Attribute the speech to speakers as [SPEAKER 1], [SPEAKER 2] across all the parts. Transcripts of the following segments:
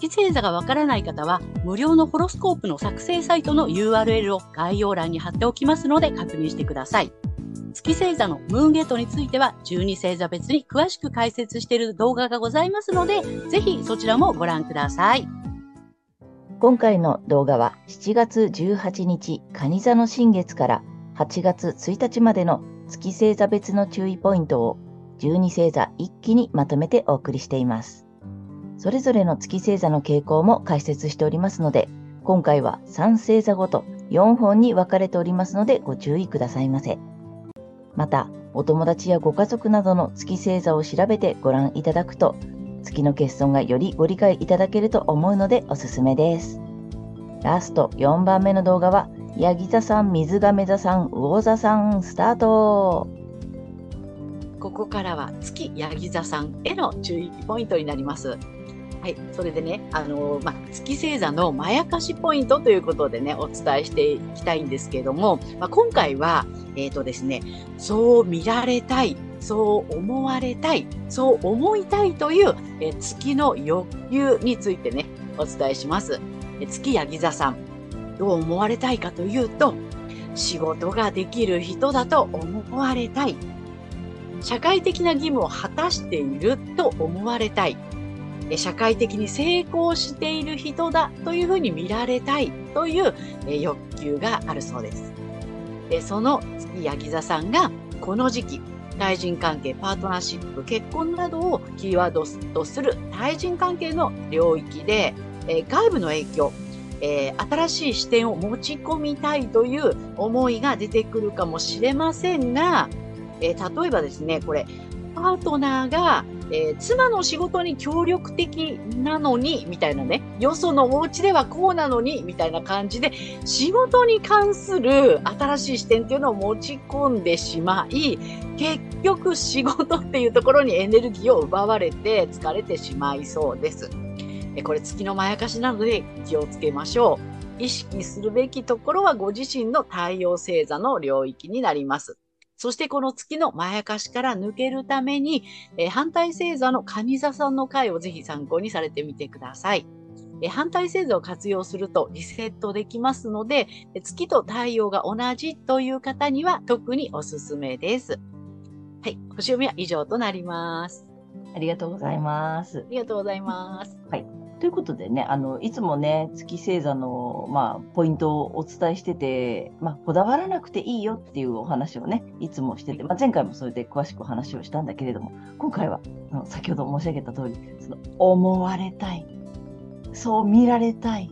[SPEAKER 1] 月星座がわからない方は、無料のホロスコープの作成サイトの URL を概要欄に貼っておきますので確認してください。月星座のムーンゲートについては12星座別に詳しく解説している動画がございますので、ぜひそちらもご覧ください。
[SPEAKER 2] 今回の動画は7月18日、蟹座の新月から8月1日までの月星座別の注意ポイントを12星座一気にまとめてお送りしています。それぞれの月星座の傾向も解説しておりますので、今回は3星座ごと4本に分かれておりますのでご注意くださいませ。また、お友達やご家族などの月星座を調べてご覧いただくと、月の欠損がよりご理解いただけると思うのでおすすめです。ラスト4番目の動画は、ヤギ座さん、水亀座さん、魚座さん、スタート
[SPEAKER 1] ここからは月ヤギ座さんへの注意ポイントになります。はい。それでね、あの、ま、月星座のまやかしポイントということでね、お伝えしていきたいんですけれども、ま、今回は、え、ー、とですね、そう見られたい、そう思われたい、そう思いたいという、え月の欲求についてね、お伝えします。え月ヤギ座さん、どう思われたいかというと、仕事ができる人だと思われたい。社会的な義務を果たしていると思われたい。社会的に成功している人だというふうに見られたいという欲求があるそうです。でその月ヤギ座さんがこの時期、対人関係、パートナーシップ、結婚などをキーワードとする対人関係の領域で、え外部の影響、えー、新しい視点を持ち込みたいという思いが出てくるかもしれませんが、えー、例えばですね、これ、パートナーがえー、妻の仕事に協力的なのに、みたいなね、よそのお家ではこうなのに、みたいな感じで、仕事に関する新しい視点っていうのを持ち込んでしまい、結局仕事っていうところにエネルギーを奪われて疲れてしまいそうです。これ月のまやかしなので気をつけましょう。意識するべきところはご自身の太陽星座の領域になります。そしてこの月のまやかしから抜けるために、えー、反対星座の蟹座さんの回をぜひ参考にされてみてください。え反対星座を活用するとリセットできますので、月と太陽が同じという方には特におすすめです。はい。星読みは以上となります。
[SPEAKER 2] ありがとうございます。
[SPEAKER 1] ありがとうございます。
[SPEAKER 2] はい。ということでね、あの、いつもね、月星座の、まあ、ポイントをお伝えしてて、まあ、こだわらなくていいよっていうお話をね、いつもしてて、まあ、前回もそれで詳しくお話をしたんだけれども、今回は、あの先ほど申し上げた通り、その、思われたい。そう見られたい。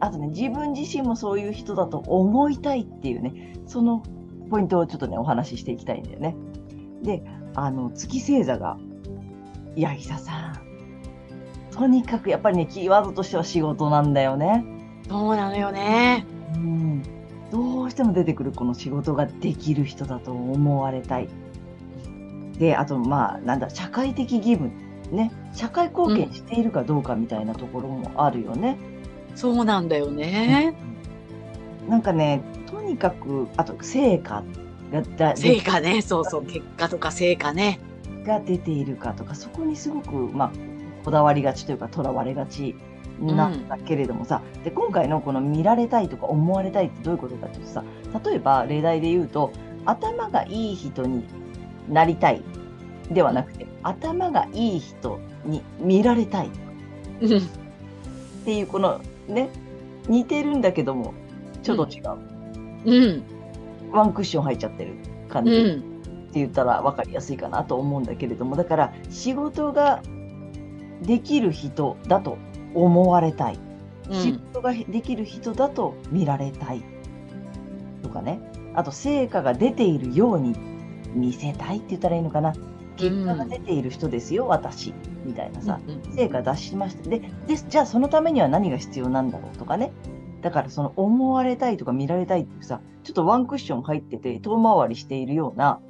[SPEAKER 2] あとね、自分自身もそういう人だと思いたいっていうね、そのポイントをちょっとね、お話ししていきたいんだよね。で、あの、月星座が、八木さん、とにかくやっぱりね、キーワードとしては仕事なんだよね。
[SPEAKER 1] そうなのよね。
[SPEAKER 2] うん。どうしても出てくるこの仕事ができる人だと思われたい。で、あと、まあ、なんだ、社会的義務。ね。社会貢献しているかどうかみたいなところもあるよね。
[SPEAKER 1] うん、そうなんだよね。
[SPEAKER 2] なんかね、とにかく、あと、成果
[SPEAKER 1] がだ、成果ね、そうそう、結果とか成果ね。
[SPEAKER 2] が出ているかとか、そこにすごく、まあ、こだわりがちというか、とらわれがちなんだけれどもさ、うん、で今回のこの見られたいとか思われたいってどういうことかっていうとさ、例えば例題で言うと、頭がいい人になりたいではなくて、頭がいい人に見られたいっていうこのね、似てるんだけども、ちょっと違う。
[SPEAKER 1] うん。
[SPEAKER 2] ワンクッション入っちゃってる感じ。って言ったら分かりやすいかなと思うんだけれども、だから仕事ができる人だと思われたい。仕事ができる人だと見られたい。とかね。あと、成果が出ているように見せたいって言ったらいいのかな。結果が出ている人ですよ、うん、私。みたいなさ、成果出しました。でで、じゃあそのためには何が必要なんだろうとかね。だからその思われたいとか見られたいっていうさ、ちょっとワンクッション入ってて遠回りしているような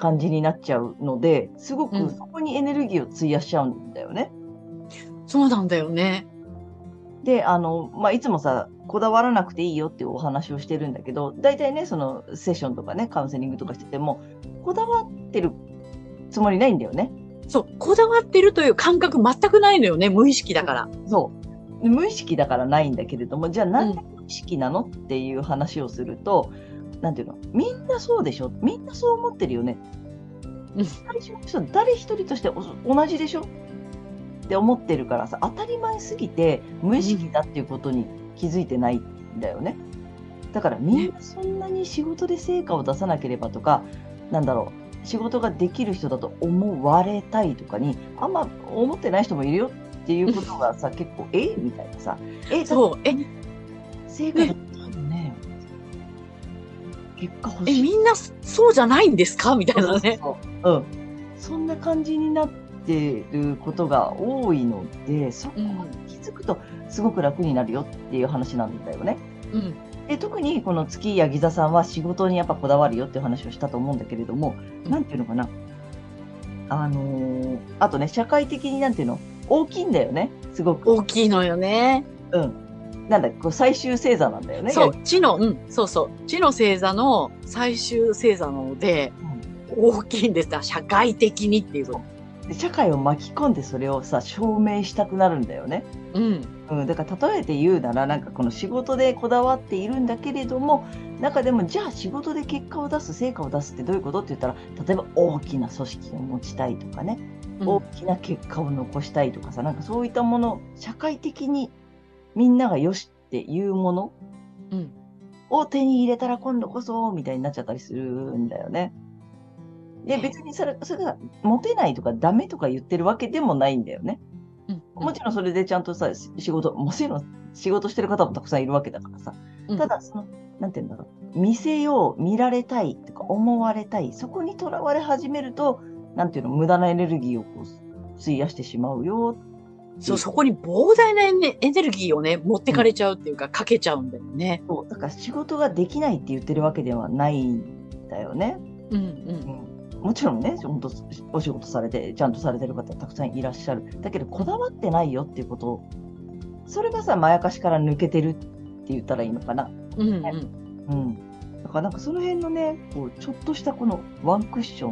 [SPEAKER 2] 感じになっちゃうので、すご
[SPEAKER 1] うん
[SPEAKER 2] くそこにエネルギーを費やしちゃうんだよね。
[SPEAKER 1] そうなんだよね。
[SPEAKER 2] で、あの、まあ、いつもさ、こだわらなくていいよっていうお話をしてるんだけど、大体ね、そのセッションとかね、カウンセリングとかしてても、こだわってるつもりないんだよね。
[SPEAKER 1] そう、こだわってるという感覚全くないのよね、無意識だから。
[SPEAKER 2] そう。無意識だからないんだけれども、じゃあなんで無意識なのっていう話をすると、なんていうの？みんなそうでしょ？みんなそう思ってるよね。
[SPEAKER 1] うん。
[SPEAKER 2] 最初の人誰一人としてお同じでしょ？って思ってるからさ、当たり前すぎて無意識だっていうことに気づいてないんだよね。だからみんなそんなに仕事で成果を出さなければとか、なんだろう、仕事ができる人だと思われたいとかに、あんま思ってない人もいるよっていうことがさ、結構、えみたいなさ、え、
[SPEAKER 1] そう、え、
[SPEAKER 2] 成果。結果欲
[SPEAKER 1] え、
[SPEAKER 2] しい。
[SPEAKER 1] みんなそうじゃないんですか？みたいなね。
[SPEAKER 2] そううん。そんな感じになってることが多いので、そこに気づくとすごく楽になるよっていう話なんだよね。
[SPEAKER 1] うん。
[SPEAKER 2] で特にこの月柳座さんは仕事にやっぱこだわるよっていう話をしたと思うんだけれども、
[SPEAKER 1] うん
[SPEAKER 2] なんていうのかな。あのーあとね、社会的になんていうの、大きいんだよね、すごく。
[SPEAKER 1] 大きいのよね。
[SPEAKER 2] うん。なんだ、こう最終星座なんだよね。
[SPEAKER 1] そう、地の、うん、そうそう。地の星座の最終星座なので、
[SPEAKER 2] うん
[SPEAKER 1] 大きいんですだ社会的にっていうこと。
[SPEAKER 2] で社会を巻き込んでそれをさ、証明したくなるんだよね。
[SPEAKER 1] うん。
[SPEAKER 2] うん、だから例えて言うなら、なんかこの仕事でこだわっているんだけれども、中でもじゃあ仕事で結果を出す、成果を出すってどういうことって言ったら、例えば大きな組織を持ちたいとかね、大きな結果を残したいとかさ、なんかそういったもの、社会的にみんながよしっていうもの
[SPEAKER 1] うん。
[SPEAKER 2] を手に入れたら今度こそ、みたいになっちゃったりするんだよね。で、別にそれそれがモテないとかダメとか言ってるわけでもないんだよね。
[SPEAKER 1] うん。
[SPEAKER 2] もちろんそれでちゃんとさ、仕事、もちろん仕事してる方もたくさんいるわけだからさ。
[SPEAKER 1] うん
[SPEAKER 2] ただ、その、なんて言うんだろう。見せよう、見られたいとか思われたい。そこにとらわれ始めると、なんていうの、無駄なエネルギーをこう費やしてしまうよ。
[SPEAKER 1] そう、そこに膨大なエネルギーをね、持ってかれちゃうっていうか、かけちゃうんだよね。
[SPEAKER 2] そうだから仕事ができないって言ってるわけではないんだよね。
[SPEAKER 1] うんう。
[SPEAKER 2] うんんもちろんね、本当お仕事されて、ちゃんとされてる方たくさんいらっしゃる。だけど、こだわってないよっていうことそれがさ、まやかしから抜けてるって言ったらいいのかな。
[SPEAKER 1] うんうん。
[SPEAKER 2] うん。だからなんかその辺のね、こうちょっとしたこのワンクッショ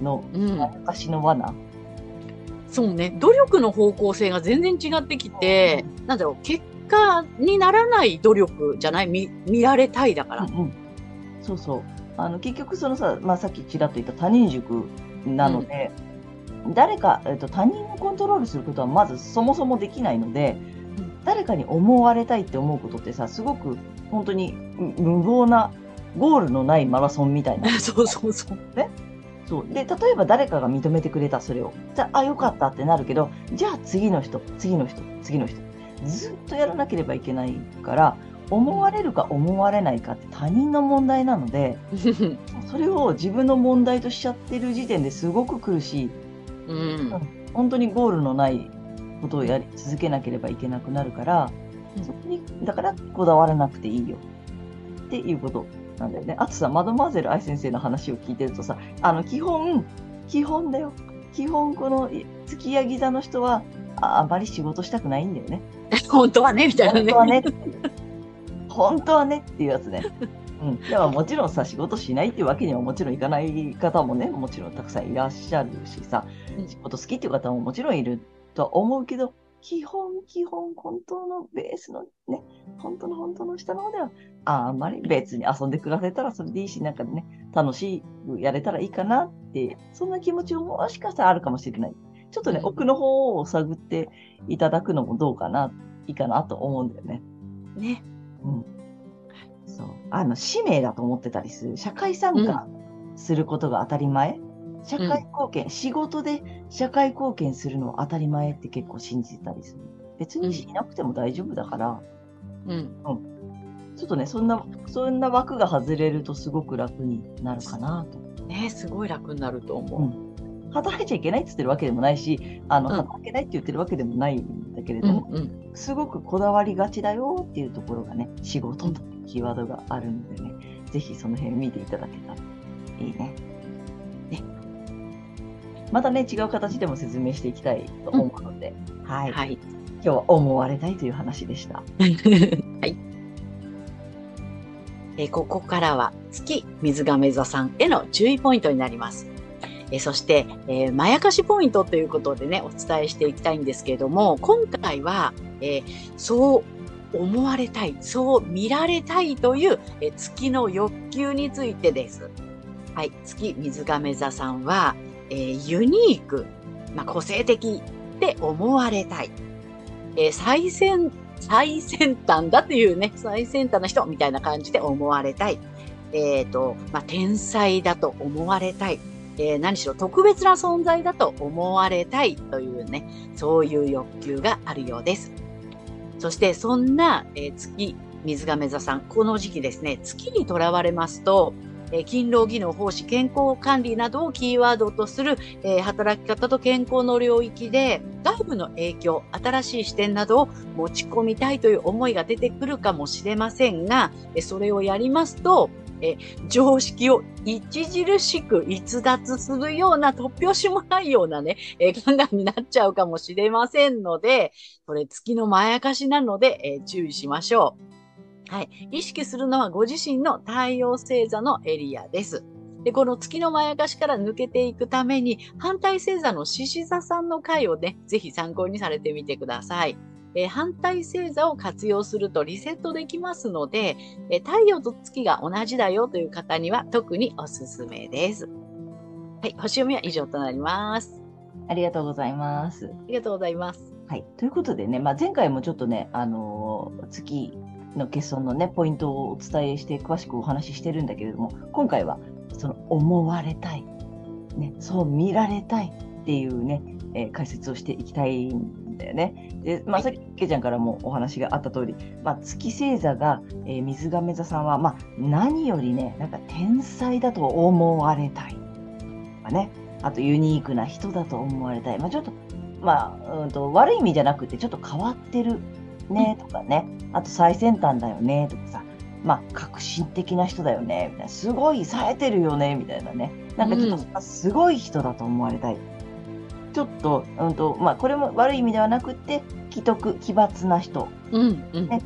[SPEAKER 2] ンの
[SPEAKER 1] うん
[SPEAKER 2] まやかしの罠。
[SPEAKER 1] そうね、努力の方向性が全然違ってきて、なんだろう、結果にならない努力じゃない？見見られたいだから。
[SPEAKER 2] うんうん、そうそう。あの結局そのさ、まあ、さっきちらっと言った他人軸なので、誰か、えっと、他人をコントロールすることはまずそもそもできないので、
[SPEAKER 1] うん
[SPEAKER 2] 誰かに思われたいって思うことってさ、すごく本当に無謀なゴールのないマラソンみたいな。
[SPEAKER 1] そうそうそう。
[SPEAKER 2] そう。で、例えば誰かが認めてくれた、それを。じゃあ、あ、よかったってなるけど、じゃあ次の人、次の人、次の人。ずっとやらなければいけないから、思われるか思われないかって他人の問題なので、それを自分の問題としちゃってる時点ですごく苦しい。
[SPEAKER 1] うん。
[SPEAKER 2] 本当にゴールのないことをやり続けなければいけなくなるから、
[SPEAKER 1] うん
[SPEAKER 2] そこに、だからこだわらなくていいよ。っていうことなんだよね。あとさ、マドマーゼル愛先生の話を聞いてるとさ、あの、基本、基本だよ。基本、この月やギ座の人は、ああまり仕事したくないんだよね。
[SPEAKER 1] 本当はね、みたいなね。
[SPEAKER 2] 本当はね。本当はねっていうやつね。うん。でももちろんさ、仕事しないっていうわけにはもちろんいかない方もね、もちろんたくさんいらっしゃるしさ、
[SPEAKER 1] うん
[SPEAKER 2] 仕事好きっていう方ももちろんいるとは思うけど、基本、基本、本当のベースのね、本当の本当の下の方では、ああんまり別に遊んで暮らせたらそれでいいし、なんかね、楽しくやれたらいいかなって、そんな気持ちももしかしたらあるかもしれない。ちょっとね、
[SPEAKER 1] うん
[SPEAKER 2] 奥の方を探っていただくのもどうかな、いいかなと思うんだよね。
[SPEAKER 1] ね。
[SPEAKER 2] うん。そう。あの、使命だと思ってたりする。社会参加することが当たり前。社会貢献、仕事で社会貢献するのは当たり前って結構信じてたりする。別にしなくても大丈夫だから、
[SPEAKER 1] うん。
[SPEAKER 2] ちょっとね、そんな、そんな枠が外れるとすごく楽になるかなと。
[SPEAKER 1] ね、すごい楽になると思う。
[SPEAKER 2] 働いちゃいけないって言ってるわけでもないし、あの、
[SPEAKER 1] うん
[SPEAKER 2] 働けないって言ってるわけでもないんだけけれども、
[SPEAKER 1] うんうん
[SPEAKER 2] すごくこだわりがちだよっていうところがね、仕事というキーワードがあるのでね、ぜひその辺見ていただけたらいいね。ね。またね、違う形でも説明していきたいと思うので、はい。
[SPEAKER 1] はい。
[SPEAKER 2] 今日は思われたいという話でした。
[SPEAKER 1] はい。えーここからは月水亀座さんへの注意ポイントになります。えーそして、えーまやかしポイントということでね、お伝えしていきたいんですけれども、今回は、えーそう思われたい、そう見られたいという、えー月の欲求についてです。はい。月水亀座さんは、えーユニーク、まあ、個性的って思われたい。えー最先、最先端だというね、最先端な人みたいな感じで思われたい。えっ、と、まあ、天才だと思われたい。えー何しろ特別な存在だと思われたいというね、そういう欲求があるようです。そして、そんな、えー月、水亀座さん、この時期ですね、月にとらわれますと、え勤労技能、奉仕、健康管理などをキーワードとする、え働き方と健康の領域で、外部の影響、新しい視点などを持ち込みたいという思いが出てくるかもしれませんが、えそれをやりますと、え常識を著しく逸脱するような突拍子もないようなね、え考えになっちゃうかもしれませんので、これ月のまやかしなので、え注意しましょう。はい。意識するのはご自身の太陽星座のエリアです。で、この月のまやかしから抜けていくために、反対星座の獅子座さんの回をね、ぜひ参考にされてみてください。えー反対星座を活用するとリセットできますので、えー太陽と月が同じだよという方には特におすすめです。はい、星読みは以上となります。
[SPEAKER 2] ありがとうございます。
[SPEAKER 1] ありがとうございます。
[SPEAKER 2] はい。ということでね、まあ、前回もちょっとね、あのー月の欠損のね、ポイントをお伝えして詳しくお話ししてるんだけれども、今回はその思われたい、ね、そう見られたいっていうね、えー解説をしていきたいんだよね。で、まあ、さっきけいちゃんからもお話があった通り、まあ、月星座が、えー水亀座さんは、まあ、何よりね、なんか天才だと思われたい。まあね、あとユニークな人だと思われたい。まあ、ちょっとまあ、うんと、悪い意味じゃなくて、ちょっと変わってるねとかね、あと最先端だよねとかさ、まあ、革新的な人だよねみたいな、すごい冴えてるよねみたいなね、なんかちょっとすごい人だと思われたい。ちょっと、うんと、まあ、これも悪い意味ではなくて、奇特、奇抜な人、
[SPEAKER 1] うん、うん。
[SPEAKER 2] ね。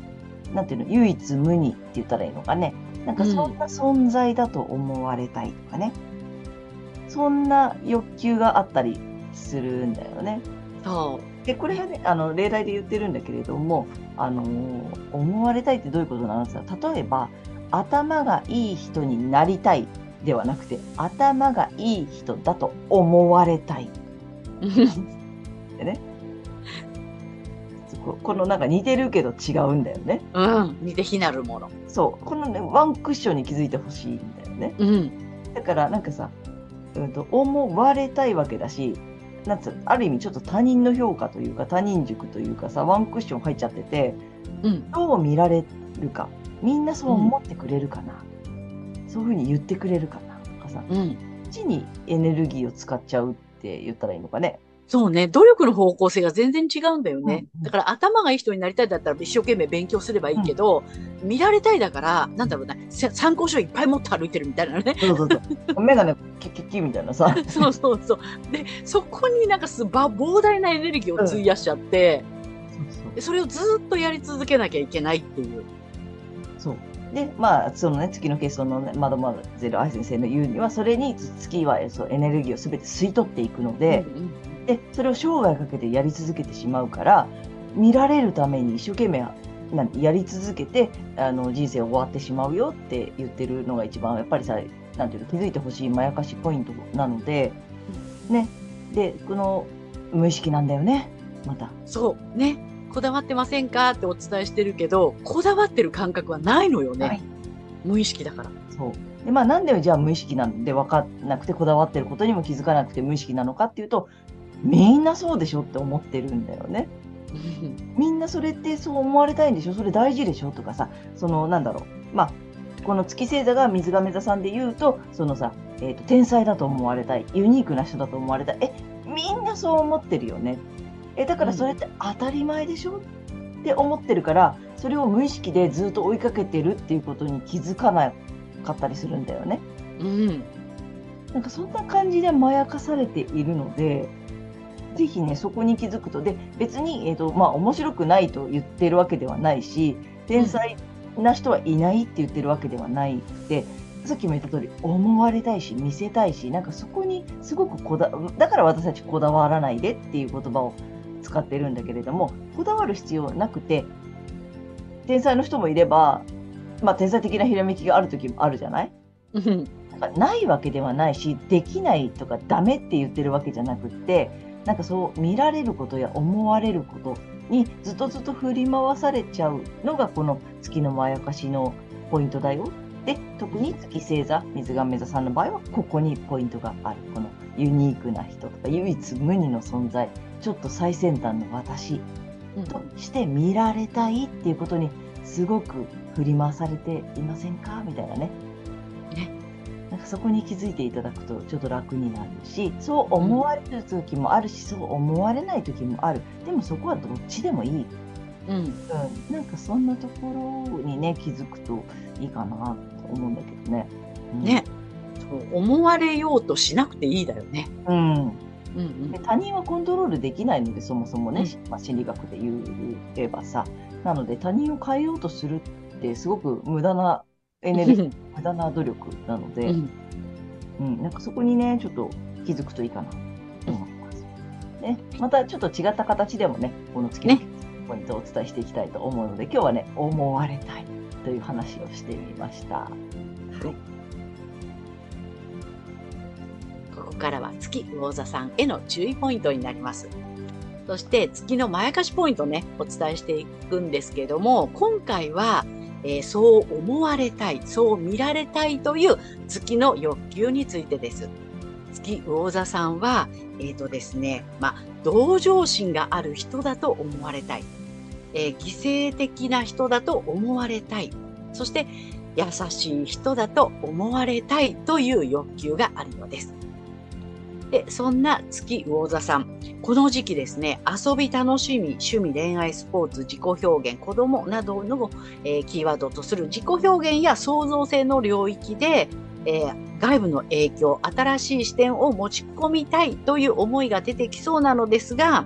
[SPEAKER 2] なんていうの、唯一無二って言ったらいいのかね。なんかそんな存在だと思われたいとかね。そんな欲求があったりするんだよね。
[SPEAKER 1] そ
[SPEAKER 2] で、これはね、あの、例題で言ってるんだけれども、あのー思われたいってどういうことなのって例えば、頭がいい人になりたいではなくて、頭がいい人だと思われたい。
[SPEAKER 1] う。
[SPEAKER 2] でね。ここのなんか似てるけど違うんだよね。
[SPEAKER 1] うん。似て非なるもの。
[SPEAKER 2] そう。このね、ワンクッションに気づいてほしいんだよね。
[SPEAKER 1] うん。
[SPEAKER 2] だからなんかさ、うんと、思われたいわけだし、なんつうある意味ちょっと他人の評価というか他人軸というかさ、ワンクッション入っちゃってて、
[SPEAKER 1] うん。
[SPEAKER 2] どう見られるか、みんなそう思ってくれるかな、そういうふうに言ってくれるかなとかさ、こ
[SPEAKER 1] うん。
[SPEAKER 2] っちにエネルギーを使っちゃうって言ったらいいのかね。
[SPEAKER 1] そうね。努力の方向性が全然違うんだよね。
[SPEAKER 2] うんうん
[SPEAKER 1] だから頭がいい人になりたいだったら一生懸命勉強すればいいけど、見られたいだから、なんだろうな、せ参考書いっぱい持って歩いてるみたいなね。
[SPEAKER 2] そうそうそう。メガネ、キッキッキみたいなさ。
[SPEAKER 1] そうそうそう。で、そこになんかすば膨大なエネルギーを費やしちゃって、
[SPEAKER 2] そうそう
[SPEAKER 1] でそれをずっとやり続けなきゃいけないっていう。
[SPEAKER 2] そう。で、まあ、そのね、月の欠損のね、マドマゼル愛先生の言うには、それに月はそうエネルギーをすべて吸い取っていくので、
[SPEAKER 1] うんうん
[SPEAKER 2] で、それを生涯かけてやり続けてしまうから、見られるために一生懸命やり続けて、あの、人生終わってしまうよって言ってるのが一番、やっぱりさ、なんていうの、気づいてほしいまやかしポイントなので、ね。で、この、無意識なんだよね。また。
[SPEAKER 1] そう。ね。こだわってませんかってお伝えしてるけど、こだわってる感覚はないのよね。
[SPEAKER 2] はい
[SPEAKER 1] 無意識だから。
[SPEAKER 2] そう。で、まあ、なんでじゃあ無意識なんで分かんなくて、こだわってることにも気づかなくて無意識なのかっていうと、みんなそうでしょって思ってるんだよね。みんなそれってそう思われたいんでしょ？それ大事でしょ？とかさ、その、なんだろう。まあ、この月星座が水亀座さんで言うと、そのさ、えっ、と、天才だと思われたい、ユニークな人だと思われたい。え、みんなそう思ってるよね。え、だからそれって当たり前でしょ？って思ってるから、それを無意識でずっと追いかけてるっていうことに気づかなかったりするんだよね。
[SPEAKER 1] うん。
[SPEAKER 2] なんかそんな感じでまやかされているので、ぜひね、そこに気づくと。で、別に、えっ、と、まあ、面白くないと言ってるわけではないし、天才な人はいないって言ってるわけではないで、さっきも言った通り、思われたいし、見せたいし、なんかそこにすごくこだ、だから私たちこだわらないでっていう言葉を使ってるんだけれども、こだわる必要なくて、天才の人もいれば、まあ、天才的なひらめきがある時もあるじゃない？
[SPEAKER 1] うん。
[SPEAKER 2] なんかないわけではないし、できないとかダメって言ってるわけじゃなくって、なんかそう見られることや思われることにずっとずっと振り回されちゃうのがこの月のまやかしのポイントだよ。で、特に月星座、水亀座さんの場合はここにポイントがある。このユニークな人とか唯一無二の存在、ちょっと最先端の私として見られたいっていうことにすごく振り回されていませんか？みたいなね。
[SPEAKER 1] ね
[SPEAKER 2] なんかそこに気づいていただくとちょっと楽になるし、そう思われる時もあるし、そう思われない時もある。でもそこはどっちでもいい。
[SPEAKER 1] うん。
[SPEAKER 2] うん。なんかそんなところにね、気づくといいかなと思うんだけどね。うん
[SPEAKER 1] ね。そう思われようとしなくていいだよね。
[SPEAKER 2] うん。
[SPEAKER 1] うんうん
[SPEAKER 2] で他人はコントロールできないのでそもそもね、
[SPEAKER 1] う
[SPEAKER 2] まあ、心理学で言えばさなので他人を変えようとするってすごく無駄なエネルギー無駄な努力なので、
[SPEAKER 1] うん
[SPEAKER 2] うん、なんかそこにねちょっと気づくといいかなと思います。ね、またちょっと違った形でもねこの月の
[SPEAKER 1] ね
[SPEAKER 2] ポイントをお伝えしていきたいと思うので、今日はね思われたいという話をしてみました。
[SPEAKER 1] はい。ここからは月魚座さんへの注意ポイントになります。そして月のまやかしポイントね、お伝えしていくんですけども、今回は、えーそう思われたい、そう見られたいという月の欲求についてです。月魚座さんは、えっ、とですね、まあ、同情心がある人だと思われたい。えー犠牲的な人だと思われたい。そして、優しい人だと思われたいという欲求があるようです。で、そんな月魚座さん、この時期ですね、遊び、楽しみ、趣味、恋愛、スポーツ、自己表現、子供などの、えーキーワードとする自己表現や創造性の領域で、えー外部の影響、新しい視点を持ち込みたいという思いが出てきそうなのですが、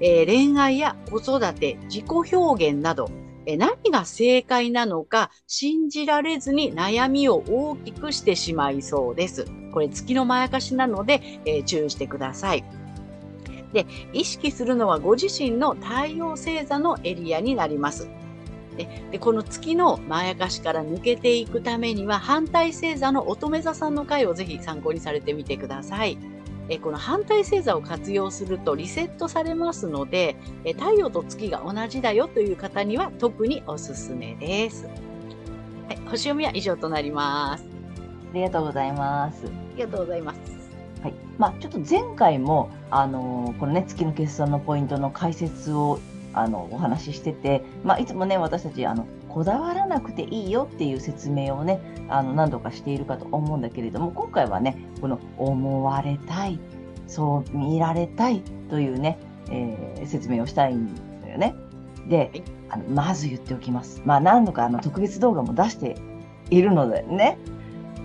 [SPEAKER 1] えー恋愛や子育て、自己表現など、え何が正解なのか信じられずに悩みを大きくしてしまいそうです。これ月のまやかしなので、え注意してください。で、意識するのはご自身の太陽星座のエリアになります。ででこの月のまやかしから抜けていくためには反対星座の乙女座さんの回をぜひ参考にされてみてください。えこの反対星座を活用するとリセットされますので、え太陽と月が同じだよという方には特におすすめです。はい、星読みは以上となります。
[SPEAKER 2] ありがとうございます。
[SPEAKER 1] ありがとうございます。
[SPEAKER 2] はい。まあ、ちょっと前回も、あのーこのね、月の決算のポイントの解説を、あの、お話ししてて、まあ、いつもね、私たち、あの、こだわらなくていいよっていう説明をね、あの、何度かしているかと思うんだけれども、今回はね、この、思われたい、そう見られたいというね、えー説明をしたいんだよね。で
[SPEAKER 1] はい、
[SPEAKER 2] あのまず言っておきます。まあ、何度かあの特別動画も出しているのでね、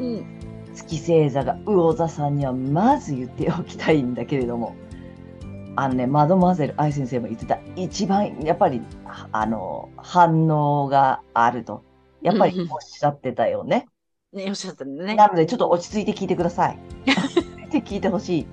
[SPEAKER 1] うん。
[SPEAKER 2] 月星座が魚座さんにはまず言っておきたいんだけれども、あのね、マドマゼル愛先生も言ってた、一番やっぱり、ああの、反応があると、やっぱりおっしゃってたよね。
[SPEAKER 1] ね、おっしゃったね。
[SPEAKER 2] なので、ちょっと落ち着いて聞いてください。で聞いてほしい。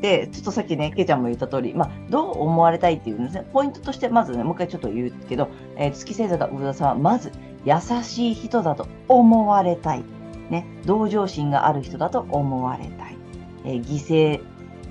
[SPEAKER 2] で、ちょっとさっきね、けいちゃんも言った通り、まあ、どう思われたいっていうですね、ポイントとして、まずね、もう一回ちょっと言うけど、えー月星座が魚座さんは、まず、優しい人だと思われたい。ね、同情心がある人だと思われたい。えー犠牲、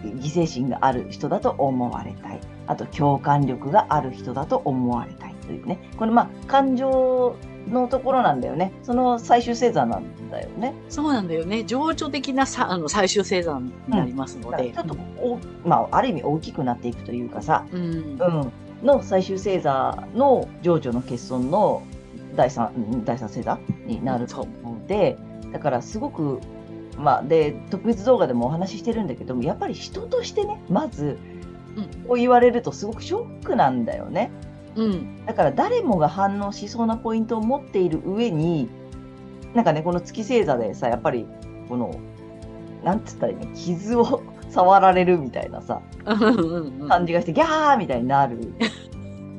[SPEAKER 2] 犠牲心がある人だと思われたい。あと、共感力がある人だと思われたいというね。これ、まあ、感情のところなんだよね。その最終星座なんだよね。
[SPEAKER 1] そうなんだよね。情緒的なさあの最終星座になりますので。
[SPEAKER 2] だからちょっとお、まあ、ある意味大きくなっていくというかさ、
[SPEAKER 1] うん。
[SPEAKER 2] うん、の最終星座の情緒の欠損の第三うん第三星座になると思うので、だからすごく、まあ、で、特別動画でもお話ししてるんだけども、やっぱり人としてね、まず、を言われるとすごくショックなんだよね。
[SPEAKER 1] うん。
[SPEAKER 2] だから誰もが反応しそうなポイントを持っている上に、なんかね、この月星座でさ、やっぱり、この、なんつったらいいの、傷を触られるみたいなさ。感じがして、ギャーみたいになる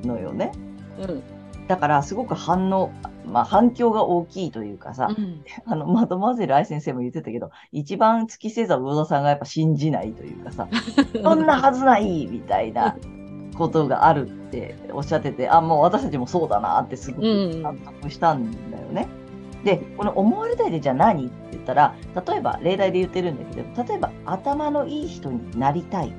[SPEAKER 2] のよね。
[SPEAKER 1] うん。
[SPEAKER 2] だから、すごく反応、まあ反響が大きいというかさ、
[SPEAKER 1] うん。
[SPEAKER 2] あの、マドマゼル愛先生も言ってたけど、一番月星座魚田さんがやっぱ信じないというかさ、そんなはずないみたいなことがあるっておっしゃってて、あ、もう私たちもそうだなってすごく
[SPEAKER 1] うん
[SPEAKER 2] 納得したんだよね。で、この思われたいでじゃあ何って言ったら、例えば例題で言ってるんだけど、例えば頭のいい人になりたい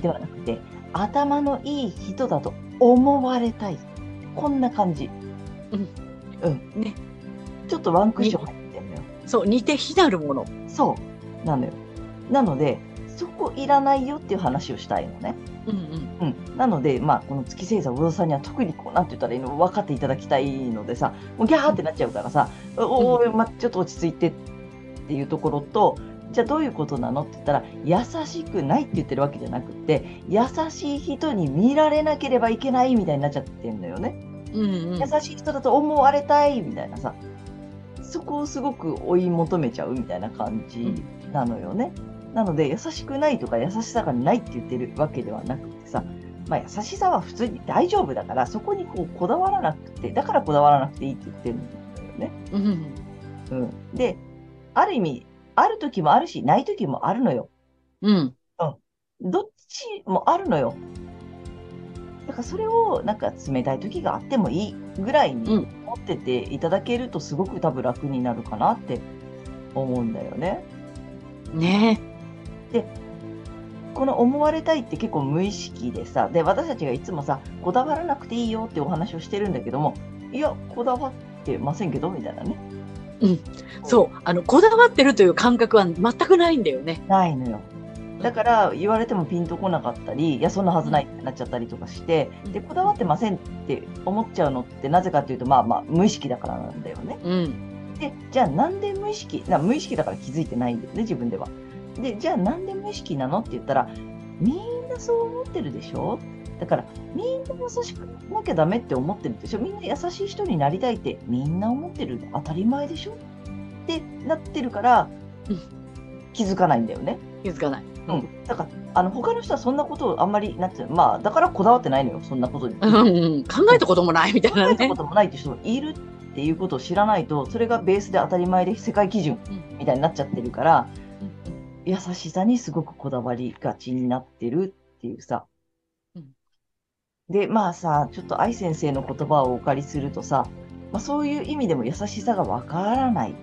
[SPEAKER 2] ではなくて、頭のいい人だと思われたい。こんな感じ。
[SPEAKER 1] うん。
[SPEAKER 2] うん。
[SPEAKER 1] ね。
[SPEAKER 2] ちょっとワンクッション入ってんのよ。
[SPEAKER 1] そう、似て非なるもの。
[SPEAKER 2] そう。なのよ。なので、そこいらないよっていう話をしたいのね。
[SPEAKER 1] うんうん。
[SPEAKER 2] うん。なので、まあ、この月星座魚田さんには特にこう、なんて言ったらいいの分かっていただきたいのでさ、もうギャーってなっちゃうからさ、おお、ま、ちょっと落ち着いてっていうところと、じゃあどういうことなのって言ったら、優しくないって言ってるわけじゃなくて、優しい人に見られなければいけないみたいになっちゃってんのよね。
[SPEAKER 1] うんうん
[SPEAKER 2] 優しい人だと思われたいみたいなさ、そこをすごく追い求めちゃうみたいな感じなのよね。なので、優しくないとか優しさがないって言ってるわけではなくてさ、まあ、優しさは普通に大丈夫だから、そこにこうこだわらなくて、だからこだわらなくていいって言ってるんだよね。
[SPEAKER 1] うん
[SPEAKER 2] うん。で、ある意味、ある時もあるし、ない時もあるのよ。
[SPEAKER 1] うん。
[SPEAKER 2] どっちもあるのよ。だからそれをなんか冷たい時があってもいいぐらいに
[SPEAKER 1] うん
[SPEAKER 2] 持ってていただけるとすごく多分楽になるかなって思うんだよね。
[SPEAKER 1] ね
[SPEAKER 2] この思われたいって結構無意識でさ、で、私たちがいつもさ、こだわらなくていいよってお話をしてるんだけども、いや、こだわってませんけど、みたいなね。
[SPEAKER 1] そう。あの、こだわってるという感覚は全くないんだよね。
[SPEAKER 2] ないのよ。だから言われてもピンとこなかったり、いや、そんなはずないってなっちゃったりとかして、で、こだわってませんって思っちゃうのってなぜかっていうと、まあまあ、無意識だからなんだよね。
[SPEAKER 1] うん。
[SPEAKER 2] で、じゃあなんで無意識、な無意識だから気づいてないんだよね、自分では。で、じゃあなんで無意識なのって言ったら、みんなそう思ってるでしょ？だから、みんな優しくなきゃダメって思ってるでしょ？みんな優しい人になりたいってみんな思ってる当たり前でしょ？ってなってるから
[SPEAKER 1] うん、
[SPEAKER 2] 気づかないんだよね。
[SPEAKER 1] 気づかない。
[SPEAKER 2] うん。だから、あの、他の人はそんなことをあんまりなって、まあ、だからこだわってないのよ、そんなことに。
[SPEAKER 1] うんうん。考えたこともないみたいなね
[SPEAKER 2] 考えたこ。ともないって人もいるっていうことを知らないと、それがベースで当たり前で世界基準みたいになっちゃってるから、優しさにすごくこだわりがちになってるっていうさ
[SPEAKER 1] うん。
[SPEAKER 2] で、まあさ、ちょっと愛先生の言葉をお借りするとさ、まあそういう意味でも優しさがわからない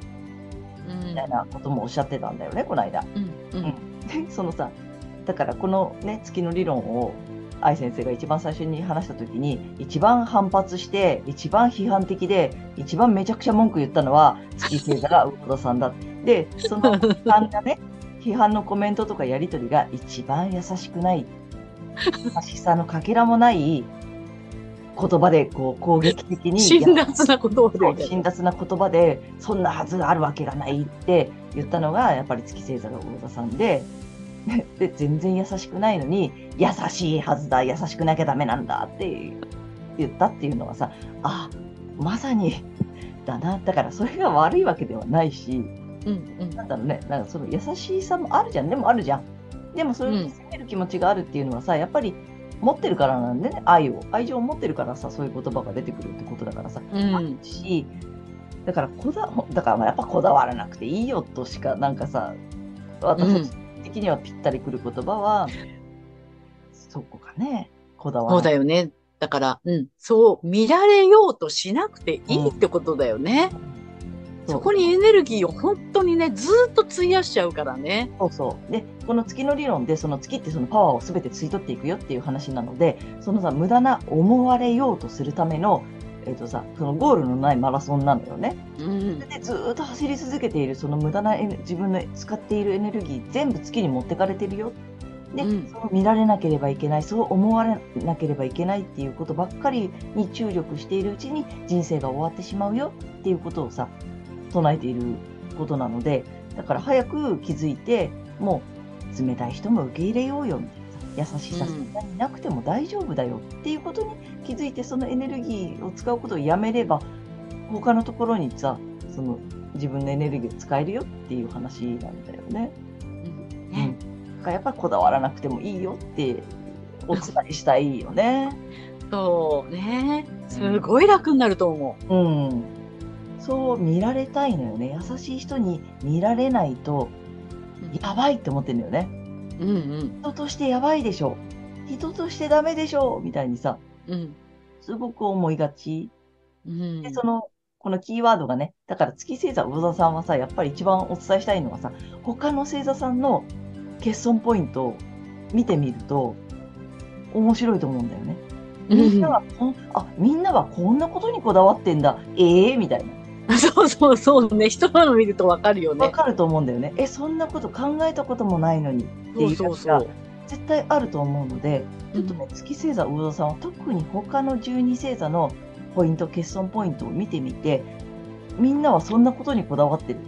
[SPEAKER 1] うん
[SPEAKER 2] みたいなこともおっしゃってたんだよね、この間。
[SPEAKER 1] うんうん
[SPEAKER 2] で、そのさ、だからこのね、月の理論を愛先生が一番最初に話したときに、一番反発して、一番批判的で、一番めちゃくちゃ文句言ったのは、月星座が魚田さんだ。で、その批判がね、批判のコメントとかやりとりが一番優しくない、優しさのかけらもない言葉でこう攻撃的に、
[SPEAKER 1] 辛辣なことを
[SPEAKER 2] 辛辣な言葉で、そんなはずがあるわけがないって言ったのが、やっぱり月星座が魚田さんで、で、全然優しくないのに、優しいはずだ、優しくなきゃダメなんだって言ったっていうのはさ、あ、まさに、だな。だからそれが悪いわけではないし、
[SPEAKER 1] うんうん
[SPEAKER 2] なんだろうね、なんかその優しさもあるじゃん。でもあるじゃん。でもそれに責める気持ちがあるっていうのはさ、やっぱり持ってるからなんでね、愛を。愛情を持ってるからさ、そういう言葉が出てくるってことだからさ、
[SPEAKER 1] うん
[SPEAKER 2] し、だからこだ、だからまあやっぱこだわらなくていいよとしか、なんかさ、私的にはぴったりくる言葉は、そこかね、こだわ
[SPEAKER 1] そう
[SPEAKER 2] らない。
[SPEAKER 1] だよね。だから、うん、そう見られようとしなくていいってことだよね。そこにエネルギーを本当にね、ずーっと費やしちゃうからね。
[SPEAKER 2] そうそう。で、この月の理論で、その月ってそのパワーをすべて吸い取っていくよっていう話なので、そのさ、無駄な思われようとするための、えっ、とさ、そのゴールのないマラソンなのよね。
[SPEAKER 1] うん。
[SPEAKER 2] で、ずーっと走り続けている、その無駄な自分の使っているエネルギー、全部月に持ってかれてるよ。で、
[SPEAKER 1] うん
[SPEAKER 2] そう見られなければいけない、そう思われなければいけないっていうことばっかりに注力しているうちに人生が終わってしまうよっていうことをさ、唱えていることなので、だから早く気づいて、もう冷たい人も受け入れようよみたいなさ。優しさ、そんなになくても大丈夫だよっていうことに気づいて、そのエネルギーを使うことをやめれば、他のところにさ、その自分のエネルギーを使えるよっていう話なんだよね。
[SPEAKER 1] うんね、
[SPEAKER 2] うん、やっぱりこだわらなくてもいいよってお伝えしたいよね。
[SPEAKER 1] そうね。すごい楽になると思
[SPEAKER 2] う。うん。そう見られたいのよね。優しい人に見られないと、やばいって思ってんだよね。
[SPEAKER 1] うんうん。
[SPEAKER 2] 人としてやばいでしょ。人としてダメでしょみたいにさ、
[SPEAKER 1] うん。
[SPEAKER 2] すごく思いがち。
[SPEAKER 1] うん。
[SPEAKER 2] で、その、このキーワードがね、だから月星座魚座さんはさ、やっぱり一番お伝えしたいのはさ、他の星座さんの欠損ポイントを見てみると、面白いと思うんだよね。みんなはこん、あ、みんなはこんなことにこだわってんだ。ええー、みたい
[SPEAKER 1] な。そうそうそうね。人の見るとわかるよね。
[SPEAKER 2] わかると思うんだよね。え、そんなこと考えたこともないのにっていう
[SPEAKER 1] そうそう
[SPEAKER 2] 絶対あると思うので、ちょっとね、月星座魚座さんは特に他の12星座のポイント、欠損ポイントを見てみて、みんなはそんなことにこだわってる。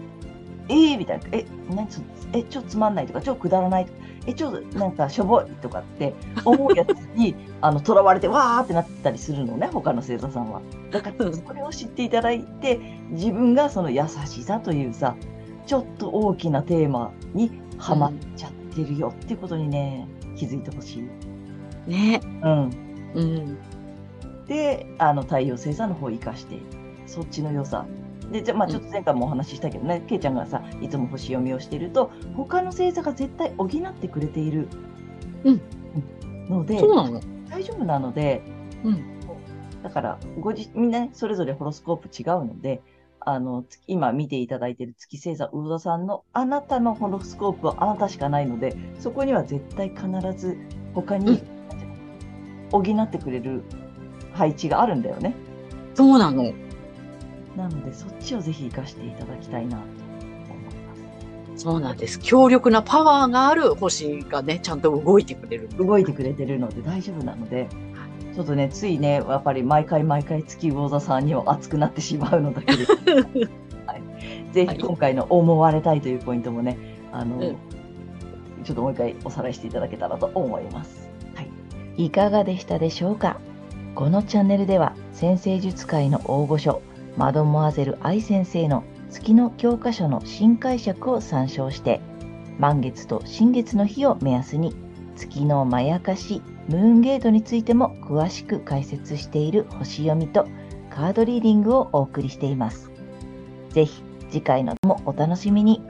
[SPEAKER 2] ええー、みたいな。え、何ちょえ、ちょっとつまんないとか、ちょっとくだらないとか、え、ちょっとなんかしょぼいとかって思うやつに、あの、囚われてわーってなったりするのね、他の生徒さんは。だから、それを知っていただいて、自分がその優しさというさ、ちょっと大きなテーマにはまっちゃってるよっていうことにね、気づいてほしい。
[SPEAKER 1] ね。
[SPEAKER 2] うん。
[SPEAKER 1] うん。
[SPEAKER 2] で、あの、太陽星座の方を生かして、そっちの良さで、じゃまあちょっと前回もお話ししたけどね、けいちゃんがさ、いつも星読みをしてると、他の星座が絶対補ってくれている。
[SPEAKER 1] うん。
[SPEAKER 2] ので、
[SPEAKER 1] そうなの
[SPEAKER 2] 大丈夫なので、
[SPEAKER 1] うん。
[SPEAKER 2] だから、ごじ、みんなね、それぞれホロスコープ違うので、あの、今見ていただいている月星座、魚座さんのあなたのホロスコープはあなたしかないので、そこには絶対必ず他に、補ってくれる配置があるんだよね。
[SPEAKER 1] そうなの。
[SPEAKER 2] なので、そっちをぜひ活かしていただきたいなと思い
[SPEAKER 1] ます。そうなんです。強力なパワーがある星がね、ちゃんと動いてくれる。
[SPEAKER 2] 動いてくれてるので大丈夫なので、ちょっとね、ついね、やっぱり毎回毎回月魚座さんには熱くなってしまうのだけで、はい、ぜひ今回の思われたいというポイントもね、あの、うん、ちょっともう一回おさらいしていただけたらと思います。
[SPEAKER 3] はい。いかがでしたでしょうか？このチャンネルでは、先生術界の大御所、マドモアゼル愛先生の月の教科書の新解釈を参照して、満月と新月の日を目安に、月のまやかし、ムーンゲートについても詳しく解説している星読みとカードリーディングをお送りしています。ぜひ次回のもお楽しみに。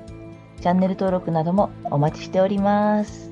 [SPEAKER 3] チャンネル登録などもお待ちしております。